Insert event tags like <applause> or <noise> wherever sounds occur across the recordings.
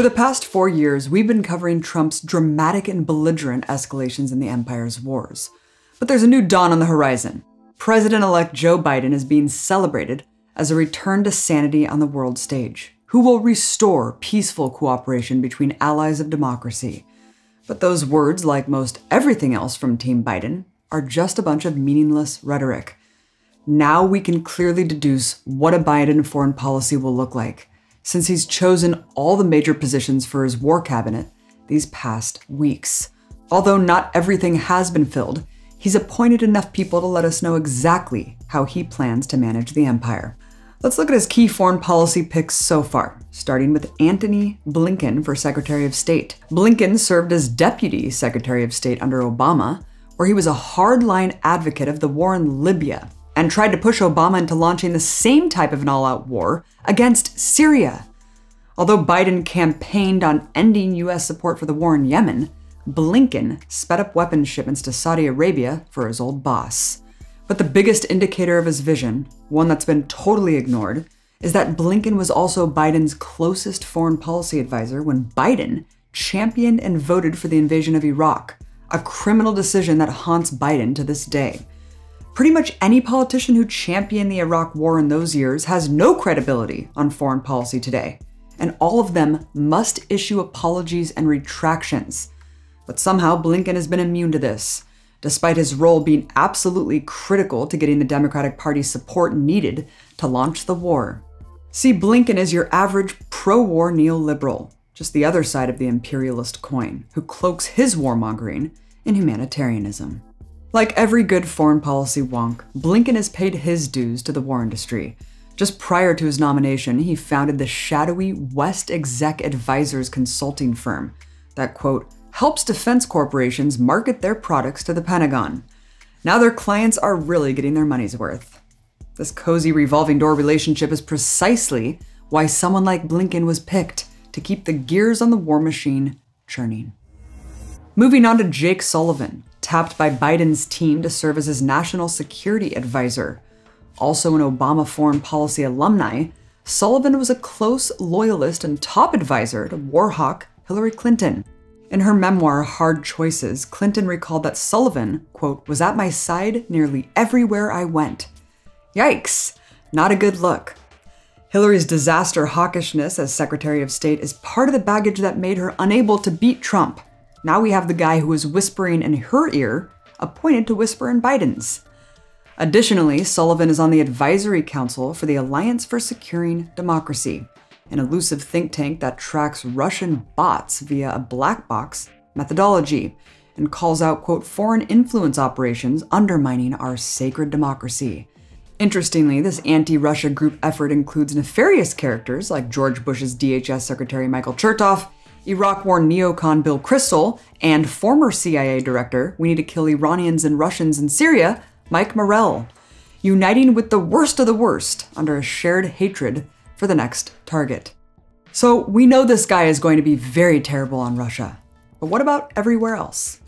For the past four years, we've been covering Trump's dramatic and belligerent escalations in the empire's wars. But there's a new dawn on the horizon. President elect Joe Biden is being celebrated as a return to sanity on the world stage, who will restore peaceful cooperation between allies of democracy. But those words, like most everything else from Team Biden, are just a bunch of meaningless rhetoric. Now we can clearly deduce what a Biden foreign policy will look like, since he's chosen all the major positions for his war cabinet these past weeks. Although not everything has been filled, he's appointed enough people to let us know exactly how he plans to manage the empire. Let's look at his key foreign policy picks so far, starting with Antony Blinken for Secretary of State. Blinken served as Deputy Secretary of State under Obama, where he was a hardline advocate of the war in Libya and tried to push Obama into launching the same type of an all out war against Syria. Although Biden campaigned on ending US support for the war in Yemen, Blinken sped up weapons shipments to Saudi Arabia for his old boss. But the biggest indicator of his vision, one that's been totally ignored, is that Blinken was also Biden's closest foreign policy advisor when Biden championed and voted for the invasion of Iraq, a criminal decision that haunts Biden to this day. Pretty much any politician who championed the Iraq War in those years has no credibility on foreign policy today, and all of them must issue apologies and retractions. But somehow Blinken has been immune to this, despite his role being absolutely critical to getting the Democratic Party's support needed to launch the war. See, Blinken is your average pro war neoliberal, just the other side of the imperialist coin, who cloaks his warmongering in humanitarianism. Like every good foreign policy wonk, Blinken has paid his dues to the war industry. Just prior to his nomination, he founded the shadowy West Exec Advisors consulting firm that, quote, helps defense corporations market their products to the Pentagon. Now their clients are really getting their money's worth. This cozy revolving door relationship is precisely why someone like Blinken was picked to keep the gears on the war machine churning. Moving on to Jake Sullivan, tapped by Biden's team to serve as his national security advisor. Also an Obama foreign policy alumni, Sullivan was a close loyalist and top advisor to war hawk Hillary Clinton. In her memoir, Hard Choices, Clinton recalled that Sullivan, quote, was at my side nearly everywhere I went. Yikes, not a good look. Hillary's disaster hawkishness as Secretary of State is part of the baggage that made her unable to beat Trump. Now we have the guy who was whispering in her ear, appointed to whisper in Biden's. Additionally, Sullivan is on the advisory council for the Alliance for Securing Democracy, an elusive think tank that tracks Russian bots via a black box methodology and calls out, quote, foreign influence operations undermining our sacred democracy. Interestingly, this anti Russia group effort includes nefarious characters like George Bush's DHS Secretary Michael Chertoff, Iraq War neocon Bill Kristol, and former CIA director, we need to kill Iranians and Russians in Syria, Mike Morell, uniting with the worst of the worst under a shared hatred for the next target. So we know this guy is going to be very terrible on Russia. But what about everywhere else?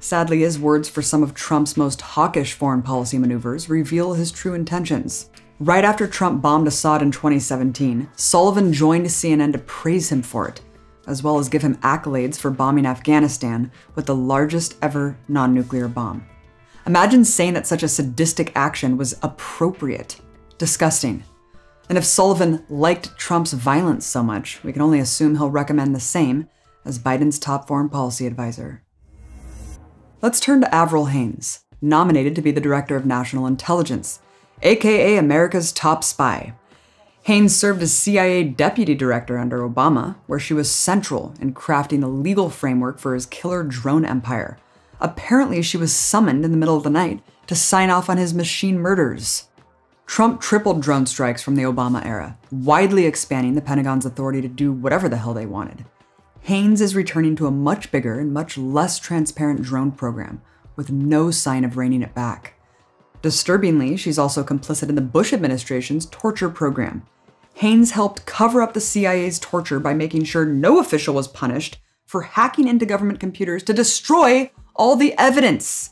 Sadly, his words for some of Trump's most hawkish foreign policy maneuvers reveal his true intentions. Right after Trump bombed Assad in 2017, Sullivan joined CNN to praise him for it, as well as give him accolades for bombing Afghanistan with the largest ever non nuclear bomb. Imagine saying that such a sadistic action was appropriate. Disgusting. And if Sullivan liked Trump's violence so much, we can only assume he'll recommend the same as Biden's top foreign policy advisor. Let's turn to Avril Haines, nominated to be the Director of National Intelligence, aka America's top spy. Haines served as CIA Deputy Director under Obama, where she was central in crafting the legal framework for his killer drone empire. Apparently, she was summoned in the middle of the night to sign off on his machine murders. Trump tripled drone strikes from the Obama era, widely expanding the Pentagon's authority to do whatever the hell they wanted. Haines is returning to a much bigger and much less transparent drone program, with no sign of reining it back. Disturbingly, she's also complicit in the Bush administration's torture program. Haines helped cover up the CIA's torture by making sure no official was punished for hacking into government computers to destroy all the evidence.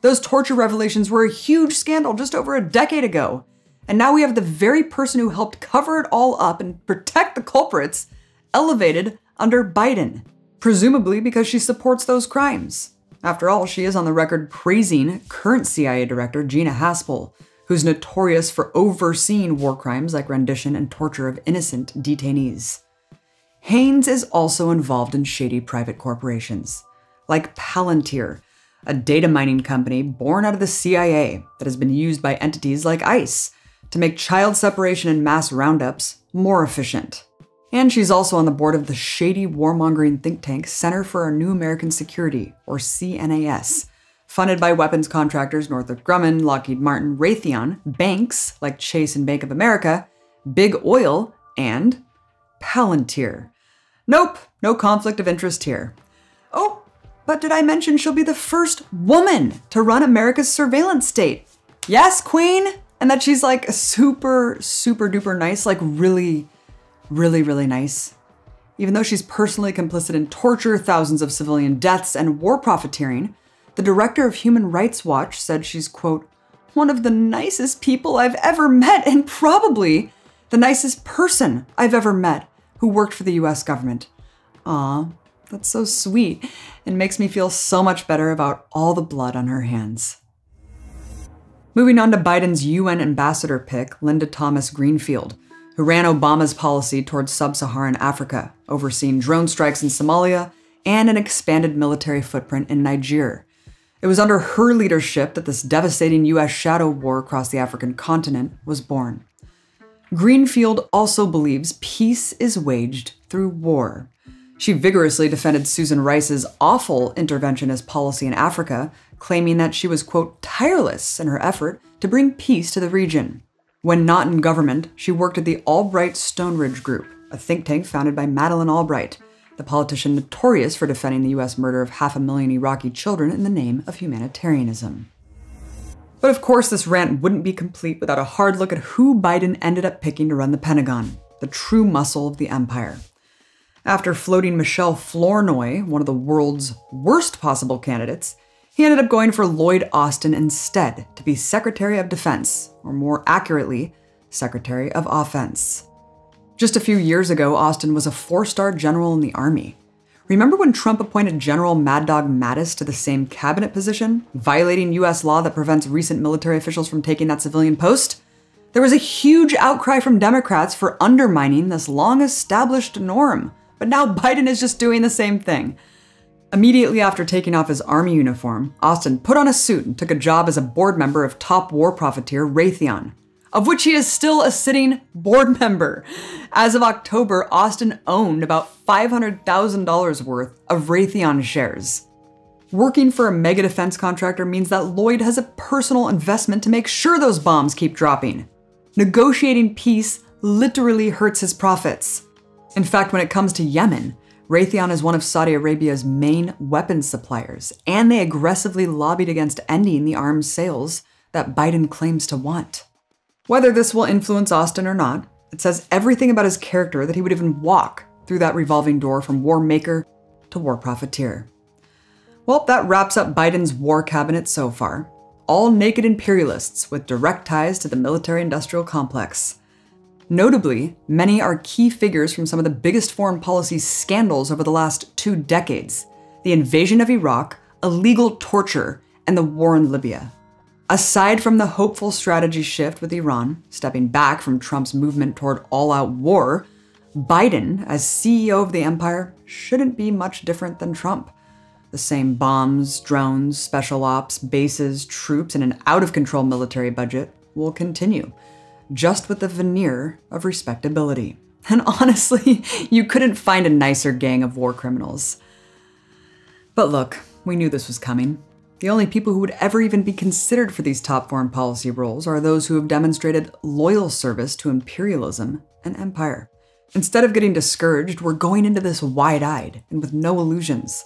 Those torture revelations were a huge scandal just over a decade ago. And now we have the very person who helped cover it all up and protect the culprits elevated under Biden, presumably because she supports those crimes. After all, she is on the record praising current CIA Director Gina Haspel, who's notorious for overseeing war crimes like rendition and torture of innocent detainees. Haines is also involved in shady private corporations, like Palantir, a data mining company born out of the CIA that has been used by entities like ICE to make child separation and mass roundups more efficient. And she's also on the board of the shady warmongering think tank Center for Our New American Security, or CNAS, funded by weapons contractors Northrop Grumman, Lockheed Martin, Raytheon, banks like Chase and Bank of America, Big Oil, and Palantir. Nope, no conflict of interest here. Oh, but did I mention she'll be the first woman to run America's surveillance state? Yes, Queen! And that she's like super, super duper nice, like really, really, really nice. Even though she's personally complicit in torture, thousands of civilian deaths, and war profiteering, the director of Human Rights Watch said she's, quote, one of the nicest people I've ever met, and probably the nicest person I've ever met who worked for the US government. Aw, that's so sweet and makes me feel so much better about all the blood on her hands. Moving on to Biden's UN ambassador pick, Linda Thomas Greenfield, who ran Obama's policy towards sub Saharan Africa, overseeing drone strikes in Somalia and an expanded military footprint in Niger. It was under her leadership that this devastating US shadow war across the African continent was born. Greenfield also believes peace is waged through war. She vigorously defended Susan Rice's awful interventionist policy in Africa, claiming that she was, quote, tireless in her effort to bring peace to the region. When not in government, she worked at the Albright Stonebridge Group, a think tank founded by Madeleine Albright, the politician notorious for defending the US murder of half a million Iraqi children in the name of humanitarianism. But of course, this rant wouldn't be complete without a hard look at who Biden ended up picking to run the Pentagon, the true muscle of the empire. After floating Michelle Flournoy, one of the world's worst possible candidates, he ended up going for Lloyd Austin instead to be Secretary of Defense, or more accurately, Secretary of Offense. Just a few years ago, Austin was a four star general in the Army. Remember when Trump appointed General Mad Dog Mattis to the same cabinet position, violating US law that prevents recent military officials from taking that civilian post? There was a huge outcry from Democrats for undermining this long established norm. But now <laughs> Biden is just doing the same thing. Immediately after taking off his army uniform, Austin put on a suit and took a job as a board member of top war profiteer Raytheon, of which he is still a sitting board <laughs> member. As of October, Austin owned about $500,000 worth of Raytheon shares. Working for a mega defense contractor means that Lloyd has a personal investment to make sure those bombs keep dropping. Negotiating peace literally hurts his profits. In fact, when it comes to Yemen, Raytheon is one of Saudi Arabia's main weapons suppliers, and they aggressively lobbied against ending the arms sales that Biden claims to want. Whether this will influence Austin or not, it says everything about his character that he would even walk through that revolving door from war maker to war profiteer. Well, that wraps up Biden's war cabinet so far. All naked imperialists with direct ties to the military industrial complex. Notably, many are key figures from some of the biggest foreign policy scandals over the last two decades the invasion of Iraq, illegal torture, and the war in Libya. Aside from the hopeful strategy shift with Iran, stepping back from Trump's movement toward all out war, Biden, as CEO of the empire, shouldn't be much different than Trump. The same bombs, drones, special ops, bases, troops, and an out of control military budget will continue just with the veneer of respectability. <laughs> And honestly, <laughs> you couldn't find a nicer gang of war criminals. But look, we knew this was coming. The only people who would ever even be considered for these top foreign policy roles are those who have demonstrated loyal service to imperialism and empire. Instead of getting discouraged, we're going into this wide eyed and with no illusions.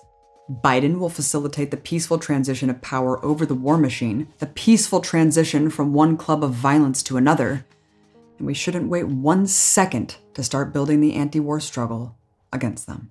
Biden will facilitate the peaceful transition of power over the war machine, the peaceful transition from one club of violence to another, and we shouldn't wait one second to start building the anti war struggle against them.